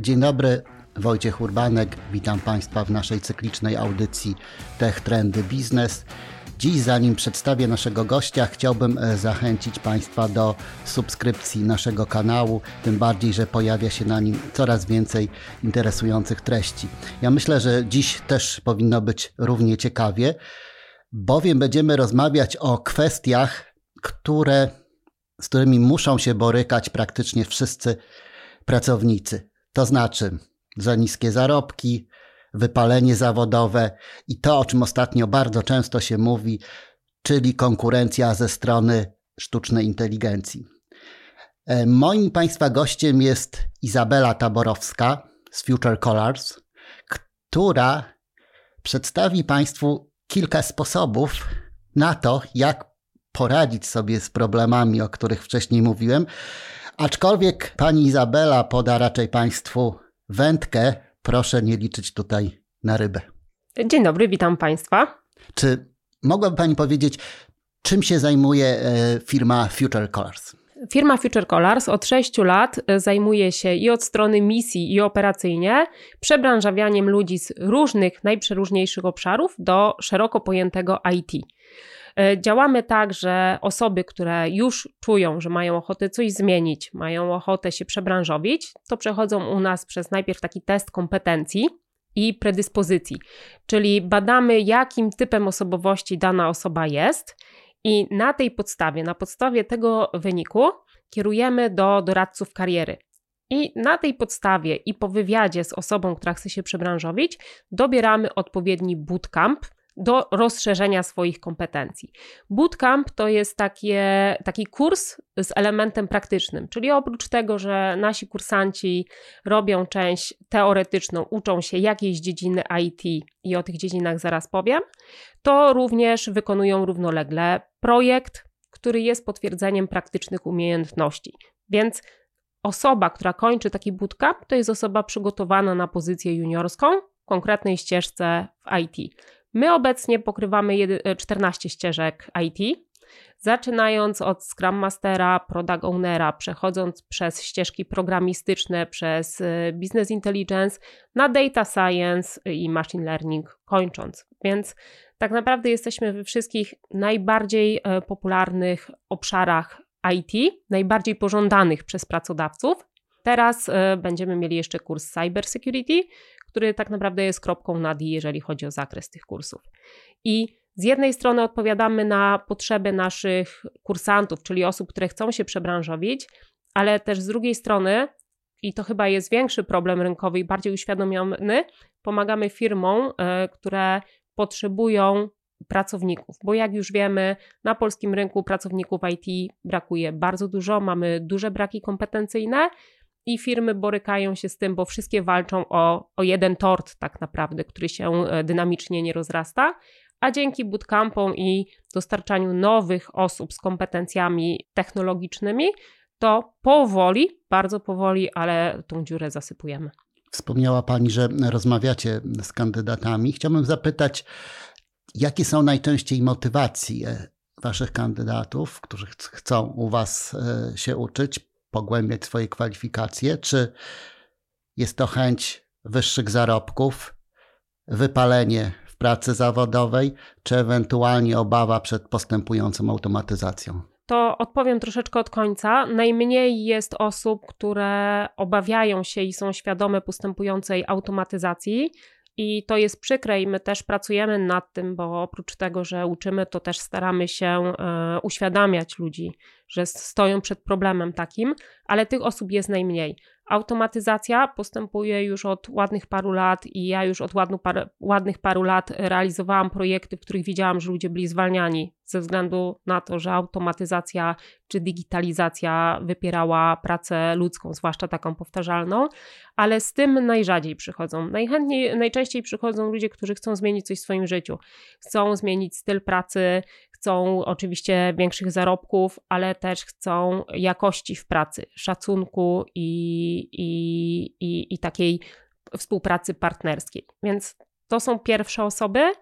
Dzień dobry, Wojciech Urbanek. Witam Państwa w naszej cyklicznej audycji Tech Trendy Biznes. Dziś, zanim przedstawię naszego gościa, chciałbym e, zachęcić Państwa do subskrypcji naszego kanału, tym bardziej, że pojawia się na nim coraz więcej interesujących treści. Ja myślę, że dziś też powinno być równie ciekawie, bowiem będziemy rozmawiać o kwestiach, które, z którymi muszą się borykać praktycznie wszyscy pracownicy. To znaczy za niskie zarobki, wypalenie zawodowe i to, o czym ostatnio bardzo często się mówi, czyli konkurencja ze strony sztucznej inteligencji. E, moim Państwa gościem jest Izabela Taborowska z Future Colors, która przedstawi Państwu kilka sposobów na to, jak poradzić sobie z problemami, o których wcześniej mówiłem. Aczkolwiek pani Izabela poda raczej Państwu wędkę, proszę nie liczyć tutaj na rybę. Dzień dobry, witam Państwa. Czy mogłaby Pani powiedzieć, czym się zajmuje e, firma Future Colors? Firma Future Colors od 6 lat e, zajmuje się i od strony misji, i operacyjnie przebranżawianiem ludzi z różnych, najprzeróżniejszych obszarów do szeroko pojętego IT. E, działamy tak, że osoby, które już czują, że mają ochotę coś zmienić, mają ochotę się przebranżowić, to przechodzą u nas przez najpierw taki test kompetencji i predyspozycji, czyli badamy, jakim typem osobowości dana osoba jest, i na tej podstawie, na podstawie tego wyniku, kierujemy do doradców kariery. I na tej podstawie i po wywiadzie z osobą, która chce się przebranżowić, dobieramy odpowiedni bootcamp, do rozszerzenia swoich kompetencji. Bootcamp to jest takie, taki kurs z elementem praktycznym, czyli oprócz tego, że nasi kursanci robią część teoretyczną, uczą się jakiejś dziedziny IT i o tych dziedzinach zaraz powiem, to również wykonują równolegle projekt, który jest potwierdzeniem praktycznych umiejętności. Więc osoba, która kończy taki bootcamp, to jest osoba przygotowana na pozycję juniorską konkretnej ścieżce w IT. My obecnie pokrywamy 14 e, ścieżek IT, zaczynając od Scrum Mastera, Product Ownera, przechodząc przez ścieżki programistyczne, przez e, Business Intelligence, na Data Science i Machine Learning kończąc. Więc tak naprawdę jesteśmy we wszystkich najbardziej e, popularnych obszarach IT, najbardziej pożądanych przez pracodawców. Teraz będziemy mieli jeszcze kurs Cyber Security, który tak naprawdę jest kropką nad i, jeżeli chodzi o zakres tych kursów. I z jednej strony odpowiadamy na potrzeby naszych kursantów, czyli osób, które chcą się przebranżowić, ale też z drugiej strony, i to chyba jest większy problem rynkowy i bardziej uświadomiony, pomagamy firmom, e, które potrzebują pracowników, bo jak już wiemy, na polskim rynku pracowników IT brakuje bardzo dużo, mamy duże braki kompetencyjne, i firmy borykają się z tym, bo wszystkie walczą o, o jeden tort, tak naprawdę, który się e, dynamicznie nie rozrasta. A dzięki bootcampom i dostarczaniu nowych osób z kompetencjami technologicznymi, to powoli, bardzo powoli, ale tą dziurę zasypujemy. Wspomniała Pani, że rozmawiacie z kandydatami. Chciałbym zapytać, jakie są najczęściej motywacje Waszych kandydatów, którzy chcą u Was e, się uczyć? Pogłębiać swoje kwalifikacje, czy jest to chęć wyższych zarobków, wypalenie w pracy zawodowej, czy ewentualnie obawa przed postępującą automatyzacją? To odpowiem troszeczkę od końca. Najmniej jest osób, które obawiają się i są świadome postępującej automatyzacji. I to jest przykre i my też pracujemy nad tym, bo oprócz tego, że uczymy, to też staramy się e, uświadamiać ludzi, że stoją przed problemem takim, ale tych osób jest najmniej. Automatyzacja postępuje już od ładnych paru lat i ja już od ładnych, par, ładnych paru lat realizowałam projekty, w których widziałam, że ludzie byli zwalniani ze względu na to, że automatyzacja czy digitalizacja wypierała pracę ludzką, zwłaszcza taką powtarzalną, ale z tym najrzadziej przychodzą. Najchętniej, najczęściej przychodzą ludzie, którzy chcą zmienić coś w swoim życiu. Chcą zmienić styl pracy, chcą oczywiście większych zarobków, ale też chcą jakości w pracy, szacunku i, i, i, i takiej współpracy partnerskiej. Więc to są pierwsze osoby.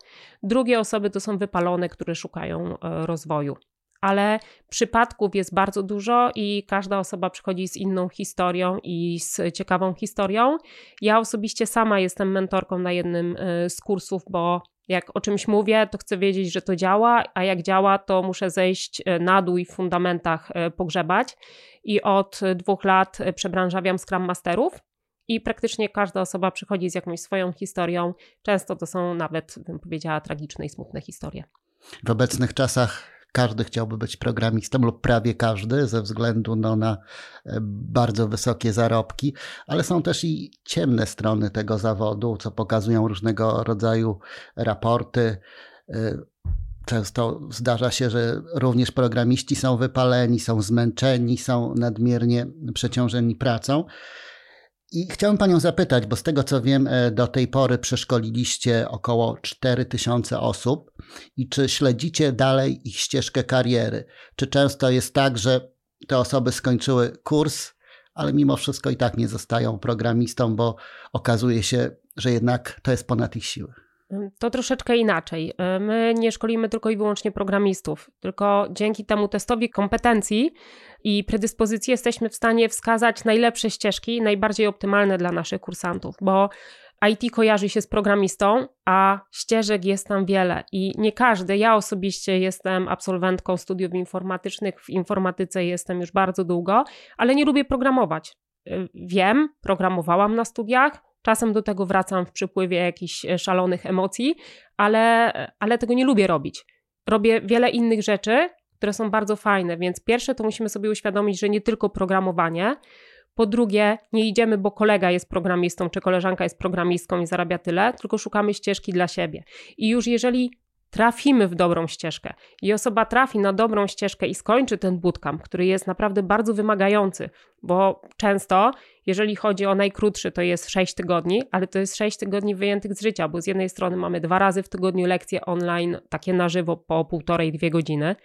Drugie osoby to są wypalone, które szukają e, rozwoju. ale przypadków jest bardzo dużo i każda osoba przychodzi z inną historią i z ciekawą historią. Ja osobiście sama jestem mentorką na jednym y, z kursów, bo jak o czymś mówię, to chcę wiedzieć, że to działa, a jak działa, to muszę zejść y, na dół i w fundamentach y, pogrzebać. I od dwóch lat przebranżawiam Scrum Masterów i praktycznie każda osoba przychodzi z jakąś swoją historią. Często to są nawet, bym powiedziała, tragiczne i smutne historie. W obecnych czasach każdy chciałby być programistą, lub prawie każdy, ze względu no, na e, bardzo wysokie zarobki, ale są też i ciemne strony tego zawodu, co pokazują różnego rodzaju raporty. E, często zdarza się, że również programiści są wypaleni, są zmęczeni, są nadmiernie przeciążeni pracą. I chciałem Panią zapytać, bo z tego co wiem, e, do tej pory przeszkoliliście około 4000 osób i czy śledzicie dalej ich ścieżkę kariery? Czy często jest tak, że te osoby skończyły kurs, ale mimo wszystko i tak nie zostają programistą, bo okazuje się, że jednak to jest ponad ich siły? To troszeczkę inaczej. E, my nie szkolimy tylko i wyłącznie programistów, tylko dzięki temu testowi kompetencji i predyspozycji jesteśmy w stanie wskazać najlepsze ścieżki, najbardziej optymalne dla naszych kursantów, bo IT kojarzy się z programistą, a ścieżek jest tam wiele i nie każdy. Ja osobiście jestem absolwentką studiów informatycznych, w informatyce jestem już bardzo długo, ale nie lubię programować. E, wiem, programowałam na studiach, Czasem do tego wracam w przypływie jakichś e, szalonych emocji, ale, ale tego nie lubię robić. Robię wiele innych rzeczy, które są bardzo fajne, więc pierwsze to musimy sobie uświadomić, że nie tylko programowanie. Po drugie, nie idziemy, bo kolega jest programistą, czy koleżanka jest programistką i zarabia tyle, tylko szukamy ścieżki dla siebie. I już jeżeli trafimy w dobrą ścieżkę. I osoba trafi na dobrą ścieżkę i skończy ten bootcamp, który jest naprawdę bardzo wymagający, bo często, jeżeli chodzi o najkrótszy, to jest 6 tygodni, ale to jest 6 tygodni wyjętych z życia, bo z jednej strony mamy dwa razy w tygodniu lekcje online, takie na żywo po półtorej, dwie godziny,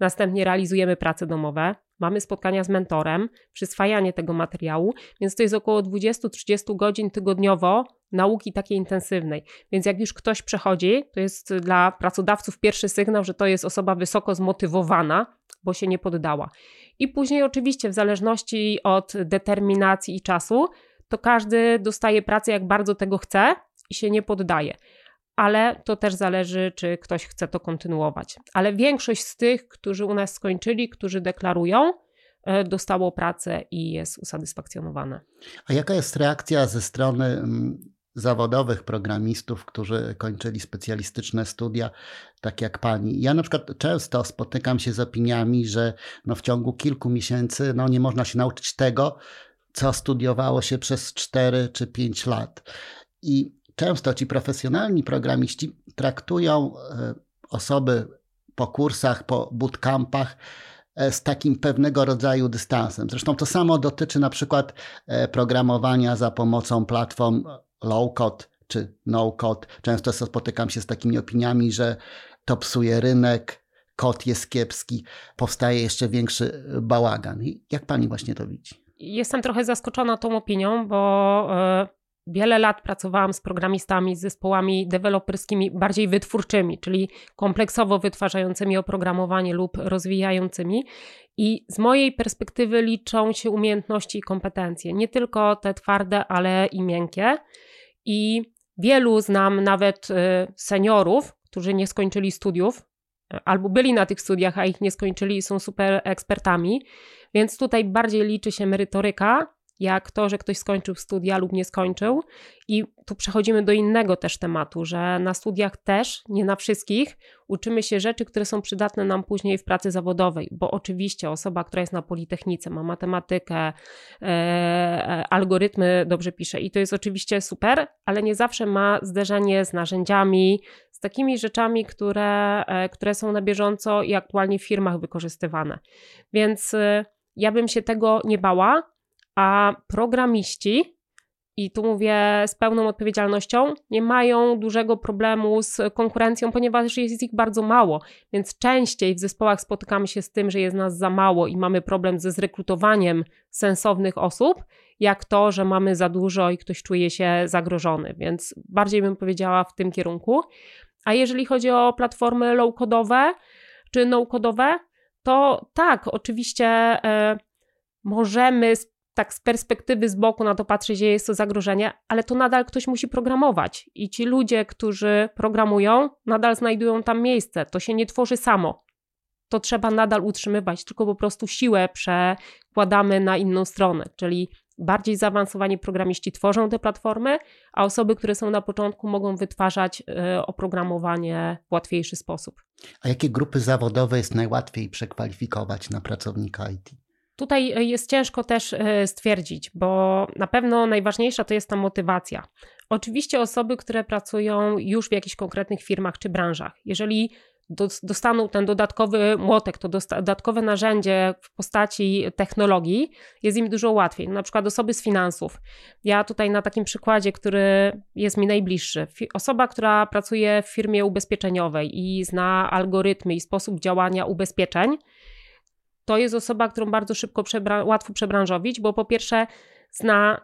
Następnie realizujemy prace domowe, mamy spotkania z mentorem, przyswajanie tego materiału, więc to jest około 20-30 godzin tygodniowo nauki takiej intensywnej. Więc jak już ktoś przechodzi, to jest dla pracodawców pierwszy sygnał, że to jest osoba wysoko zmotywowana, bo się nie poddała. I później, oczywiście, w zależności od determinacji i czasu, to każdy dostaje pracę, jak bardzo tego chce i się nie poddaje ale to też zależy, czy ktoś chce to kontynuować. Ale większość z tych, którzy u nas skończyli, którzy deklarują, e, dostało pracę i jest usatysfakcjonowane. A jaka jest reakcja ze strony mm, zawodowych programistów, którzy kończyli specjalistyczne studia, tak jak pani. Ja na przykład często spotykam się z opiniami, że no w ciągu kilku miesięcy no nie można się nauczyć tego, co studiowało się przez 4 czy 5 lat. I często ci profesjonalni programiści traktują e, osoby po kursach, po bootcampach e, z takim pewnego rodzaju dystansem. Zresztą to samo dotyczy na przykład e, programowania za pomocą platform low-code czy no-code. Często spotykam się z takimi opiniami, że to psuje rynek, kod jest kiepski, powstaje jeszcze większy bałagan. Jak pani właśnie to widzi? Jestem trochę zaskoczona tą opinią, bo Wiele lat pracowałam z programistami, z zespołami deweloperskimi bardziej wytwórczymi, czyli kompleksowo wytwarzającymi oprogramowanie lub rozwijającymi. I z mojej perspektywy liczą się umiejętności i kompetencje, nie tylko te twarde, ale i miękkie. I wielu znam nawet y, seniorów, którzy nie skończyli studiów, albo byli na tych studiach, a ich nie skończyli i są super ekspertami. Więc tutaj bardziej liczy się merytoryka jak to, że ktoś skończył studia lub nie skończył. I tu przechodzimy do innego też tematu, że na studiach też, nie na wszystkich, uczymy się rzeczy, które są przydatne nam później w pracy zawodowej, bo oczywiście osoba, która jest na Politechnice, ma matematykę, e, e, algorytmy dobrze pisze i to jest oczywiście super, ale nie zawsze ma zderzenie z narzędziami, z takimi rzeczami, które, e, które są na bieżąco i aktualnie w firmach wykorzystywane. Więc e, ja bym się tego nie bała, a programiści, i tu mówię z pełną odpowiedzialnością, nie mają dużego problemu z konkurencją, ponieważ jest ich bardzo mało, więc częściej w zespołach spotykamy się z tym, że jest nas za mało i mamy problem ze zrekrutowaniem sensownych osób, jak to, że mamy za dużo i ktoś czuje się zagrożony, więc bardziej bym powiedziała w tym kierunku. A jeżeli chodzi o platformy low-codowe czy no-codowe, to tak, oczywiście e, możemy tak z perspektywy z boku na to patrzeć, że jest to zagrożenie, ale to nadal ktoś musi programować. I ci ludzie, którzy programują, nadal znajdują tam miejsce. To się nie tworzy samo. To trzeba nadal utrzymywać, tylko po prostu siłę przekładamy na inną stronę, czyli bardziej zaawansowani programiści tworzą te platformy, a osoby, które są na początku, mogą wytwarzać e, oprogramowanie w łatwiejszy sposób. A jakie grupy zawodowe jest najłatwiej przekwalifikować na pracownika IT? Tutaj e, jest ciężko też e, stwierdzić, bo na pewno najważniejsza to jest ta motywacja. Oczywiście osoby, które pracują już w jakichś konkretnych firmach czy branżach, jeżeli dostaną ten dodatkowy młotek, to dodatkowe narzędzie w postaci technologii, jest im dużo łatwiej. Na przykład osoby z finansów. Ja tutaj na takim przykładzie, który jest mi najbliższy. Osoba, która pracuje w firmie ubezpieczeniowej i zna algorytmy i sposób działania ubezpieczeń, to jest osoba, którą bardzo szybko przebra łatwo przebranżowić, bo po pierwsze zna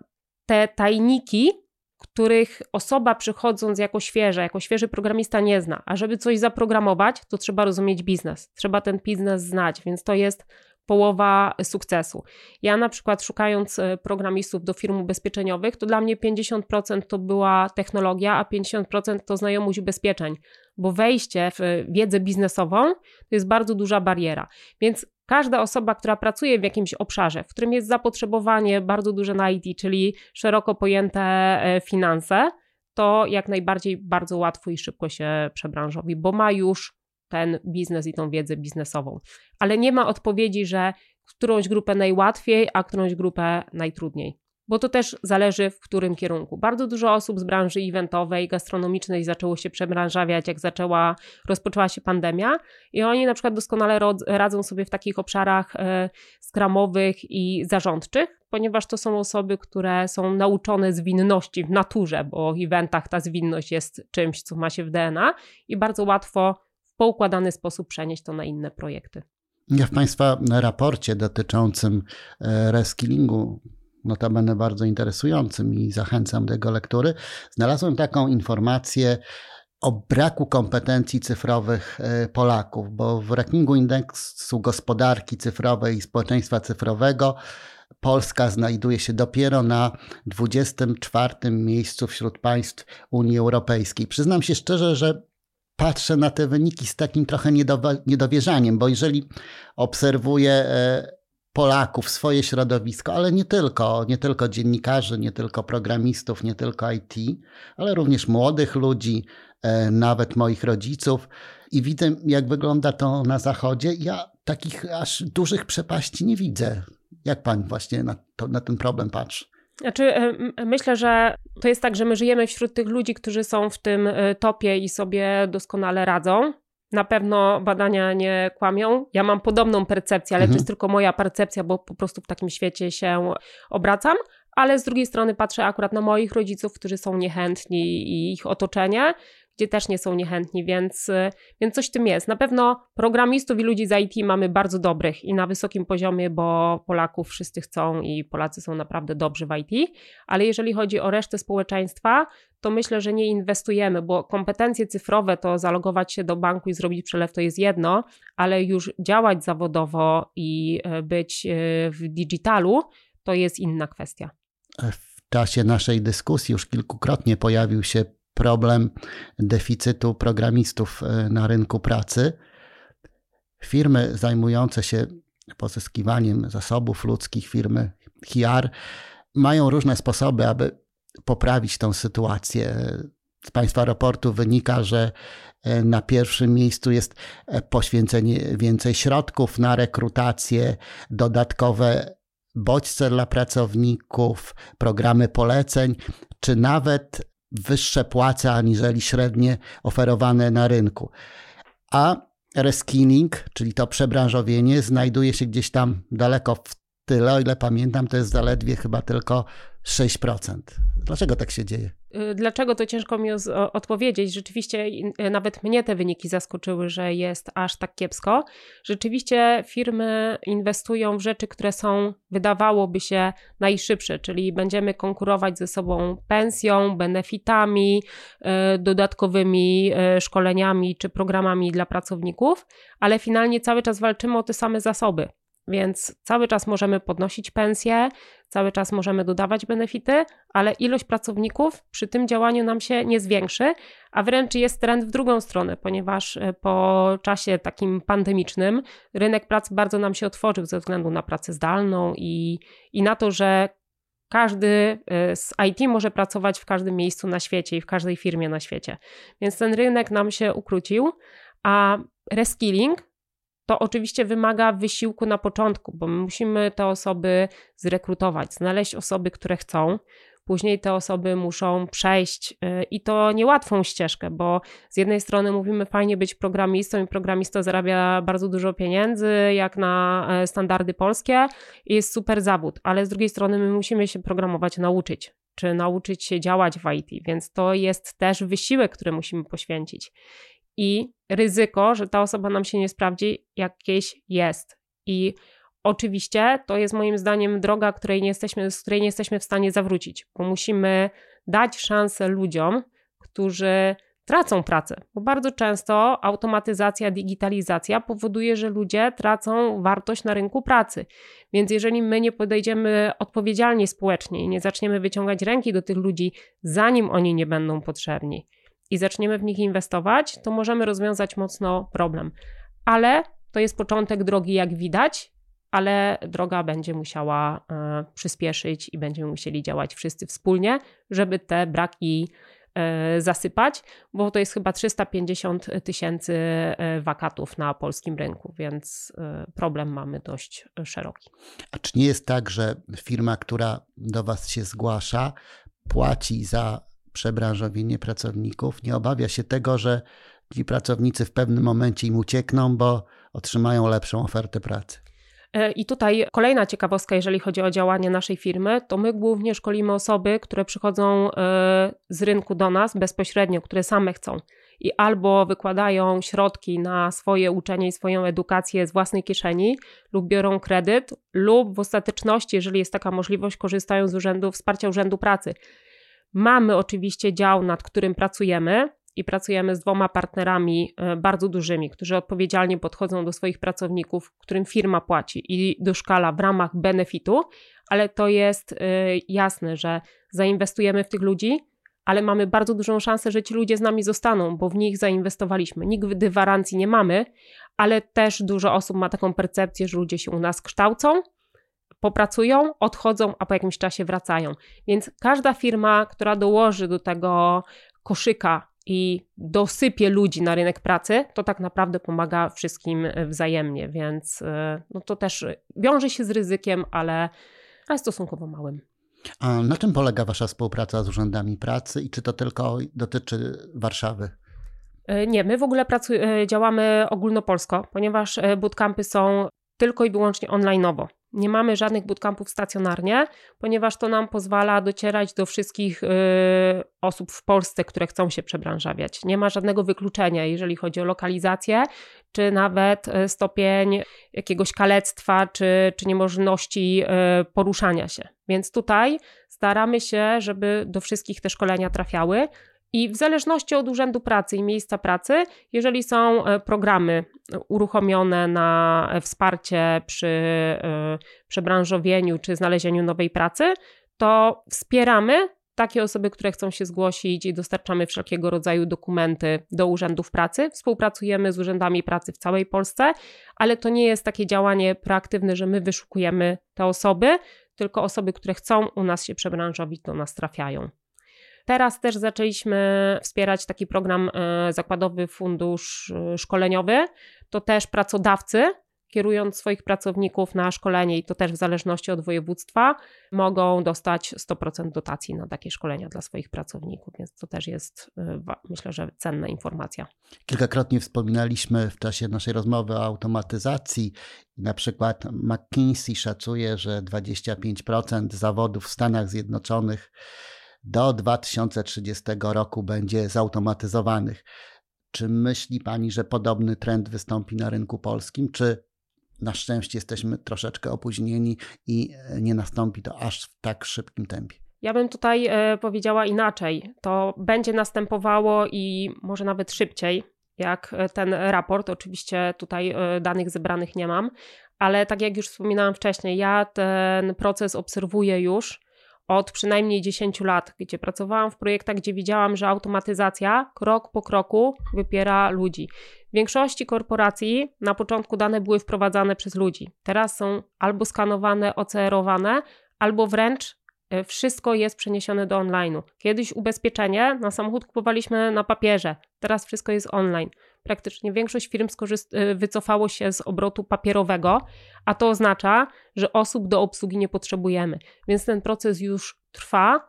te tajniki, których osoba przychodząc jako świeża, jako świeży programista nie zna. A żeby coś zaprogramować, to trzeba rozumieć biznes, trzeba ten biznes znać, więc to jest połowa sukcesu. Ja na przykład szukając e, programistów do firm ubezpieczeniowych, to dla mnie 50% to była technologia, a 50% to znajomość ubezpieczeń, bo wejście w wiedzę biznesową to jest bardzo duża bariera. Więc każda osoba, która pracuje w jakimś obszarze, w którym jest zapotrzebowanie bardzo duże na IT, czyli szeroko pojęte e, finanse, to jak najbardziej bardzo łatwo i szybko się przebranżowi, bo ma już ten biznes i tą wiedzę biznesową. Ale nie ma odpowiedzi, że którąś grupę najłatwiej, a którąś grupę najtrudniej bo to też zależy w którym kierunku. Bardzo dużo osób z branży eventowej, gastronomicznej zaczęło się przebranżawiać, jak zaczęła, rozpoczęła się pandemia i oni na przykład doskonale radzą sobie w takich obszarach e, skramowych i zarządczych, ponieważ to są osoby, które są nauczone zwinności w naturze, bo w eventach ta zwinność jest czymś, co ma się w DNA i bardzo łatwo w poukładany sposób przenieść to na inne projekty. Ja w Państwa raporcie dotyczącym e, reskillingu notabene bardzo interesującym i zachęcam do jego lektury, znalazłem taką informację o braku kompetencji cyfrowych e, Polaków, bo w rankingu indeksu gospodarki cyfrowej i społeczeństwa cyfrowego Polska znajduje się dopiero na 24 miejscu wśród państw Unii Europejskiej. Przyznam się szczerze, że patrzę na te wyniki z takim trochę niedowierzaniem, bo jeżeli obserwuję e, Polaków, swoje środowisko, ale nie tylko, nie tylko dziennikarzy, nie tylko programistów, nie tylko IT, ale również młodych ludzi, e, nawet moich rodziców. I widzę, jak wygląda to na zachodzie. Ja takich aż dużych przepaści nie widzę. Jak pan właśnie na, to, na ten problem patrzy? Znaczy, e, myślę, że to jest tak, że my żyjemy wśród tych ludzi, którzy są w tym e, topie i sobie doskonale radzą. Na pewno badania nie kłamią. Ja mam podobną percepcję, ale mhm. to jest tylko moja percepcja, bo po prostu w takim świecie się obracam. Ale z drugiej strony patrzę akurat na moich rodziców, którzy są niechętni i ich otoczenie, gdzie też nie są niechętni, więc, więc coś tym jest. Na pewno programistów i ludzi z IT mamy bardzo dobrych i na wysokim poziomie, bo Polaków wszyscy chcą i Polacy są naprawdę dobrzy w IT, ale jeżeli chodzi o resztę społeczeństwa, to myślę, że nie inwestujemy, bo kompetencje cyfrowe to zalogować się do banku i zrobić przelew to jest jedno, ale już działać zawodowo i e, być e, w digitalu to jest inna kwestia. W czasie naszej dyskusji już kilkukrotnie pojawił się problem deficytu programistów e, na rynku pracy. Firmy zajmujące się pozyskiwaniem zasobów ludzkich, firmy HR, mają różne sposoby, aby poprawić tą sytuację. Z Państwa raportu wynika, że e, na pierwszym miejscu jest e, poświęcenie więcej środków na rekrutację, dodatkowe bodźce dla pracowników, programy poleceń, czy nawet wyższe płace aniżeli średnie oferowane na rynku. A reskilling, czyli to przebranżowienie, znajduje się gdzieś tam daleko w tyle, o ile pamiętam, to jest zaledwie chyba tylko 6%. Dlaczego tak się dzieje? Y, dlaczego to ciężko mi odpowiedzieć? Rzeczywiście y, nawet mnie te wyniki zaskoczyły, że jest aż tak kiepsko. Rzeczywiście firmy inwestują w rzeczy, które są, wydawałoby się, najszybsze, czyli będziemy konkurować ze sobą pensją, benefitami, y, dodatkowymi szkoleniami czy programami dla pracowników, ale finalnie cały czas walczymy o te same zasoby. Więc cały czas możemy podnosić pensje, cały czas możemy dodawać benefity, ale ilość pracowników przy tym działaniu nam się nie zwiększy, a wręcz jest trend w drugą stronę, ponieważ e, po czasie takim pandemicznym rynek pracy bardzo nam się otworzył ze względu na pracę zdalną i, i na to, że każdy e, z IT może pracować w każdym miejscu na świecie i w każdej firmie na świecie. Więc ten rynek nam się ukrócił, a reskilling to oczywiście wymaga wysiłku na początku, bo musimy te osoby zrekrutować, znaleźć osoby, które chcą. Później te osoby muszą przejść y, i to niełatwą ścieżkę, bo z jednej strony mówimy fajnie być programistą i programista zarabia bardzo dużo pieniędzy, jak na e, standardy polskie i jest super zawód, ale z drugiej strony my musimy się programować nauczyć, czy nauczyć się działać w IT, więc to jest też wysiłek, który musimy poświęcić i ryzyko, że ta osoba nam się nie sprawdzi, jakieś jest. I oczywiście to jest moim zdaniem droga, której nie jesteśmy, z której nie jesteśmy w stanie zawrócić, bo musimy dać szansę ludziom, którzy tracą pracę, bo bardzo często automatyzacja, digitalizacja powoduje, że ludzie tracą wartość na rynku pracy. Więc jeżeli my nie podejdziemy odpowiedzialnie społecznie i nie zaczniemy wyciągać ręki do tych ludzi, zanim oni nie będą potrzebni, i zaczniemy w nich inwestować, to możemy rozwiązać mocno problem. Ale to jest początek drogi, jak widać, ale droga będzie musiała e, przyspieszyć i będziemy musieli działać wszyscy wspólnie, żeby te braki e, zasypać, bo to jest chyba 350 tysięcy e, wakatów na polskim rynku, więc e, problem mamy dość szeroki. A czy nie jest tak, że firma, która do Was się zgłasza, płaci za przebranżowienie pracowników, nie obawia się tego, że ci pracownicy w pewnym momencie im uciekną, bo otrzymają lepszą ofertę pracy. E, I tutaj kolejna ciekawostka, jeżeli chodzi o działanie naszej firmy, to my głównie szkolimy osoby, które przychodzą e, z rynku do nas bezpośrednio, które same chcą i albo wykładają środki na swoje uczenie i swoją edukację z własnej kieszeni, lub biorą kredyt, lub w ostateczności, jeżeli jest taka możliwość, korzystają z urzędu, wsparcia Urzędu Pracy. Mamy oczywiście dział, nad którym pracujemy i pracujemy z dwoma partnerami e, bardzo dużymi, którzy odpowiedzialnie podchodzą do swoich pracowników, którym firma płaci i doszkala w ramach benefitu, ale to jest e, jasne, że zainwestujemy w tych ludzi, ale mamy bardzo dużą szansę, że ci ludzie z nami zostaną, bo w nich zainwestowaliśmy. Nigdy gwarancji nie mamy, ale też dużo osób ma taką percepcję, że ludzie się u nas kształcą popracują, odchodzą, a po jakimś czasie wracają. Więc każda firma, która dołoży do tego koszyka i dosypie ludzi na rynek pracy, to tak naprawdę pomaga wszystkim wzajemnie, więc e, no to też wiąże się z ryzykiem, ale, ale stosunkowo małym. A na czym polega Wasza współpraca z urzędami pracy i czy to tylko dotyczy Warszawy? E, nie, my w ogóle pracuj, e, działamy ogólnopolsko, ponieważ bootcampy są tylko i wyłącznie online'owo. Nie mamy żadnych bootcampów stacjonarnie, ponieważ to nam pozwala docierać do wszystkich y, osób w Polsce, które chcą się przebranżawiać. Nie ma żadnego wykluczenia, jeżeli chodzi o lokalizację, czy nawet y, stopień jakiegoś kalectwa, czy, czy niemożności y, poruszania się. Więc tutaj staramy się, żeby do wszystkich te szkolenia trafiały. I w zależności od urzędu pracy i miejsca pracy, jeżeli są e, programy uruchomione na wsparcie przy e, przebranżowieniu czy znalezieniu nowej pracy, to wspieramy takie osoby, które chcą się zgłosić i dostarczamy wszelkiego rodzaju dokumenty do urzędów pracy. Współpracujemy z urzędami pracy w całej Polsce, ale to nie jest takie działanie proaktywne, że my wyszukujemy te osoby, tylko osoby, które chcą u nas się przebranżowić, do nas trafiają. Teraz też zaczęliśmy wspierać taki program e, zakładowy fundusz e, szkoleniowy. To też pracodawcy kierując swoich pracowników na szkolenie, i to też w zależności od województwa, mogą dostać 100% dotacji na takie szkolenia dla swoich pracowników, więc to też jest, y, myślę, że cenna informacja. Kilkakrotnie wspominaliśmy w czasie naszej rozmowy o automatyzacji. Na przykład McKinsey szacuje, że 25% zawodów w Stanach Zjednoczonych do 2030 roku będzie zautomatyzowanych. Czy myśli Pani, że podobny trend wystąpi na rynku polskim, czy na szczęście jesteśmy troszeczkę opóźnieni i e, nie nastąpi to aż w tak szybkim tempie? Ja bym tutaj e, powiedziała inaczej. To będzie następowało i może nawet szybciej, jak e, ten raport. Oczywiście tutaj danych zebranych nie mam, ale tak jak już wspominałam wcześniej, ja ten proces obserwuję już od przynajmniej 10 lat, gdzie pracowałam w projektach, gdzie widziałam, że automatyzacja krok po kroku wypiera ludzi. W większości korporacji na początku dane były wprowadzane przez ludzi. Teraz są albo skanowane, OCR-owane, albo wręcz wszystko jest przeniesione do online'u. Kiedyś ubezpieczenie na samochód kupowaliśmy na papierze, teraz wszystko jest online praktycznie większość firm y, wycofało się z obrotu papierowego, a to oznacza, że osób do obsługi nie potrzebujemy. Więc ten proces już trwa.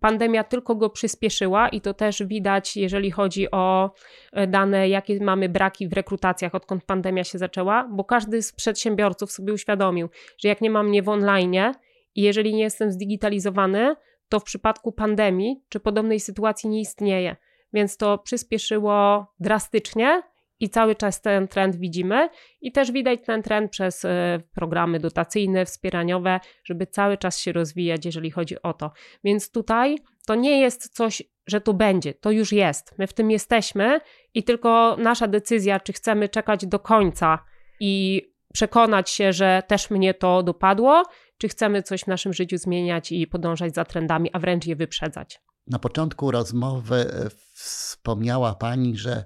Pandemia tylko go przyspieszyła i to też widać, jeżeli chodzi o e, dane, jakie mamy braki w rekrutacjach, odkąd pandemia się zaczęła, bo każdy z przedsiębiorców sobie uświadomił, że jak nie mam mnie w online i jeżeli nie jestem zdigitalizowany, to w przypadku pandemii czy podobnej sytuacji nie istnieje więc to przyspieszyło drastycznie i cały czas ten trend widzimy i też widać ten trend przez e, programy dotacyjne, wspieraniowe, żeby cały czas się rozwijać, jeżeli chodzi o to. Więc tutaj to nie jest coś, że to będzie, to już jest. My w tym jesteśmy i tylko nasza decyzja, czy chcemy czekać do końca i przekonać się, że też mnie to dopadło, czy chcemy coś w naszym życiu zmieniać i podążać za trendami, a wręcz je wyprzedzać. Na początku rozmowy e, wspomniała Pani, że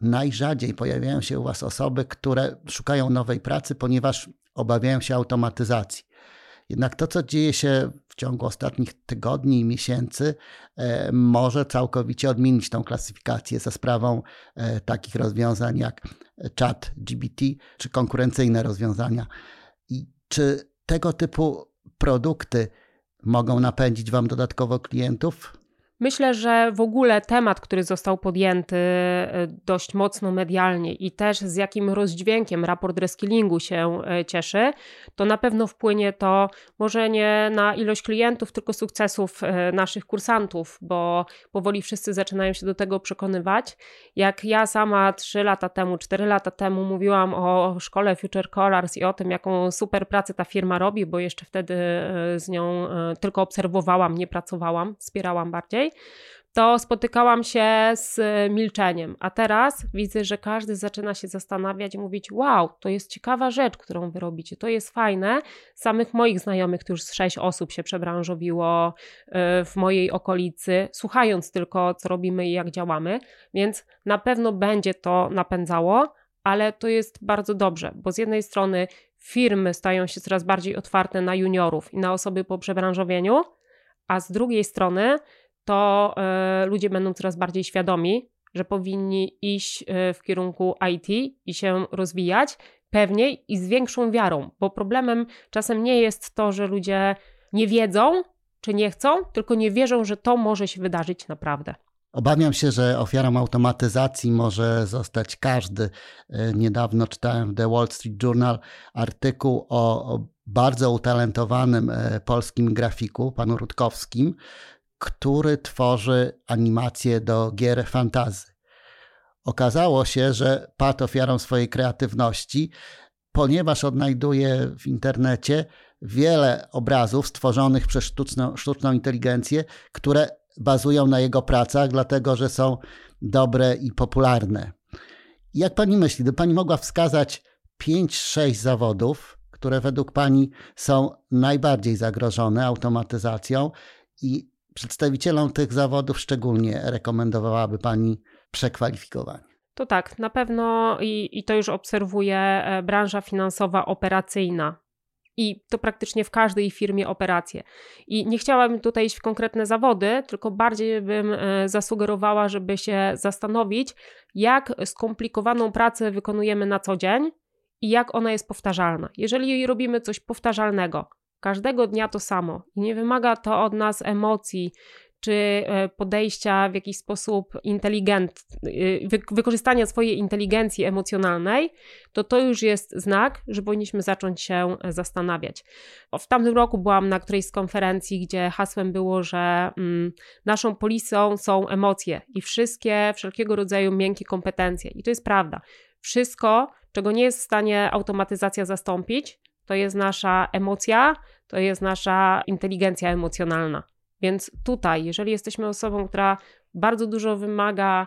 najrzadziej pojawiają się u Was osoby, które szukają nowej pracy, ponieważ obawiają się automatyzacji. Jednak to, co dzieje się w ciągu ostatnich tygodni i miesięcy, e, może całkowicie odmienić tą klasyfikację za sprawą e, takich rozwiązań jak chat GBT czy konkurencyjne rozwiązania. I czy tego typu produkty mogą napędzić Wam dodatkowo klientów? Myślę, że w ogóle temat, który został podjęty e, dość mocno medialnie i też z jakim rozdźwiękiem raport reskillingu się e, cieszy, to na pewno wpłynie to może nie na ilość klientów, tylko sukcesów e, naszych kursantów, bo powoli wszyscy zaczynają się do tego przekonywać. Jak ja sama 3 lata temu, 4 lata temu mówiłam o szkole Future Colors i o tym, jaką super pracę ta firma robi, bo jeszcze wtedy z nią tylko obserwowałam, nie pracowałam, wspierałam bardziej to spotykałam się z milczeniem. A teraz widzę, że każdy zaczyna się zastanawiać mówić: Wow, to jest ciekawa rzecz, którą wy robicie, to jest fajne. Samych moich znajomych, to już z sześć osób się przebranżowiło y, w mojej okolicy, słuchając tylko, co robimy i jak działamy, więc na pewno będzie to napędzało. Ale to jest bardzo dobrze, bo z jednej strony firmy stają się coraz bardziej otwarte na juniorów i na osoby po przebranżowieniu, a z drugiej strony to e, ludzie będą coraz bardziej świadomi, że powinni iść e, w kierunku IT i się rozwijać pewniej i z większą wiarą, bo problemem czasem nie jest to, że ludzie nie wiedzą czy nie chcą, tylko nie wierzą, że to może się wydarzyć naprawdę. Obawiam się, że ofiarą automatyzacji może zostać każdy. E, niedawno czytałem w The Wall Street Journal artykuł o bardzo utalentowanym polskim grafiku, panu Rutkowskim, który tworzy animacje do gier fantazy. Okazało się, że padł ofiarą swojej kreatywności, ponieważ odnajduje w internecie wiele obrazów stworzonych przez sztuczną, sztuczną inteligencję, które bazują na jego pracach, dlatego że są dobre i popularne. Jak pani myśli, gdyby pani mogła wskazać 5-6 zawodów, które według pani są najbardziej zagrożone automatyzacją i przedstawicielom tych zawodów szczególnie rekomendowałaby Pani przekwalifikowanie? To tak, na pewno i, i to już obserwuję e, branża finansowa operacyjna. I to praktycznie w każdej firmie operacje. I nie chciałabym tutaj iść w konkretne zawody, tylko bardziej bym e, zasugerowała, żeby się zastanowić, jak skomplikowaną pracę wykonujemy na co dzień i jak ona jest powtarzalna. Jeżeli robimy coś powtarzalnego, każdego dnia to samo i nie wymaga to od nas emocji czy e, podejścia w jakiś sposób inteligent, e, wykorzystania swojej inteligencji emocjonalnej, to to już jest znak, że powinniśmy zacząć się zastanawiać. W tamtym roku byłam na którejś z konferencji, gdzie hasłem było, że mm, naszą polisą są emocje i wszystkie, wszelkiego rodzaju miękkie kompetencje. I to jest prawda. Wszystko, czego nie jest w stanie automatyzacja zastąpić, to jest nasza emocja, to jest nasza inteligencja emocjonalna. Więc tutaj, jeżeli jesteśmy osobą, która bardzo dużo wymaga,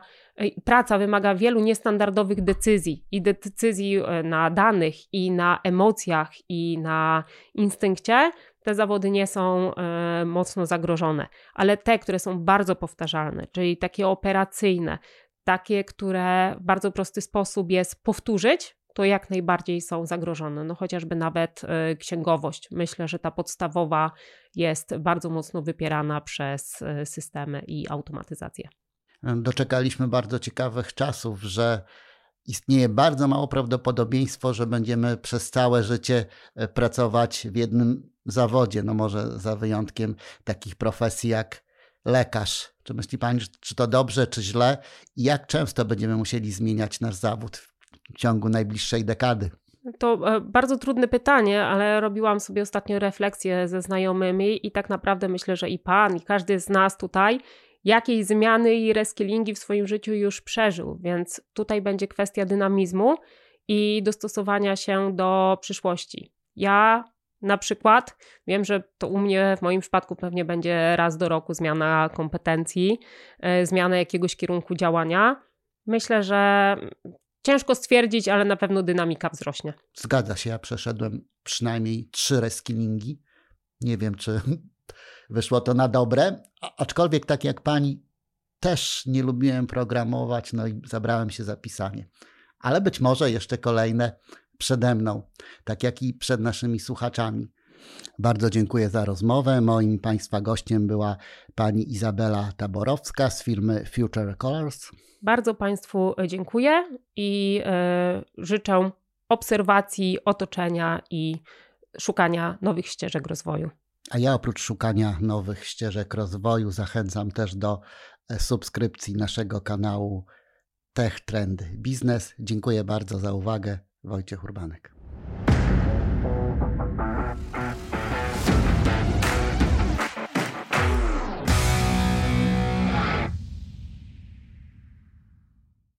praca wymaga wielu niestandardowych decyzji i decyzji e, na danych, i na emocjach, i na instynkcie, te zawody nie są e, mocno zagrożone. Ale te, które są bardzo powtarzalne, czyli takie operacyjne, takie, które w bardzo prosty sposób jest powtórzyć, to jak najbardziej są zagrożone. No chociażby nawet y, księgowość. Myślę, że ta podstawowa jest bardzo mocno wypierana przez y, systemy i automatyzację. Doczekaliśmy bardzo ciekawych czasów, że istnieje bardzo mało prawdopodobieństwo, że będziemy przez całe życie e, pracować w jednym zawodzie. No może za wyjątkiem takich profesji jak lekarz. Czy myśli Pani, czy to dobrze, czy źle? I jak często będziemy musieli zmieniać nasz zawód w ciągu najbliższej dekady? To e, bardzo trudne pytanie, ale robiłam sobie ostatnio refleksję ze znajomymi i tak naprawdę myślę, że i pan, i każdy z nas tutaj jakiejś zmiany i reskillingi w swoim życiu już przeżył, więc tutaj będzie kwestia dynamizmu i dostosowania się do przyszłości. Ja na przykład wiem, że to u mnie w moim przypadku pewnie będzie raz do roku zmiana kompetencji, e, zmiana jakiegoś kierunku działania. Myślę, że Ciężko stwierdzić, ale na pewno dynamika wzrośnie. Zgadza się, ja przeszedłem przynajmniej trzy reskillingi. Nie wiem, czy wyszło to na dobre, aczkolwiek tak jak pani, też nie lubiłem programować, no i zabrałem się za pisanie. Ale być może jeszcze kolejne przede mną, tak jak i przed naszymi słuchaczami. Bardzo dziękuję za rozmowę. Moim Państwa gościem była pani Izabela Taborowska z firmy Future Colors. Bardzo Państwu dziękuję i e, życzę obserwacji otoczenia i szukania nowych ścieżek rozwoju. A ja oprócz szukania nowych ścieżek rozwoju zachęcam też do e, subskrypcji naszego kanału Tech Trend Biznes. Dziękuję bardzo za uwagę. Wojciech Urbanek.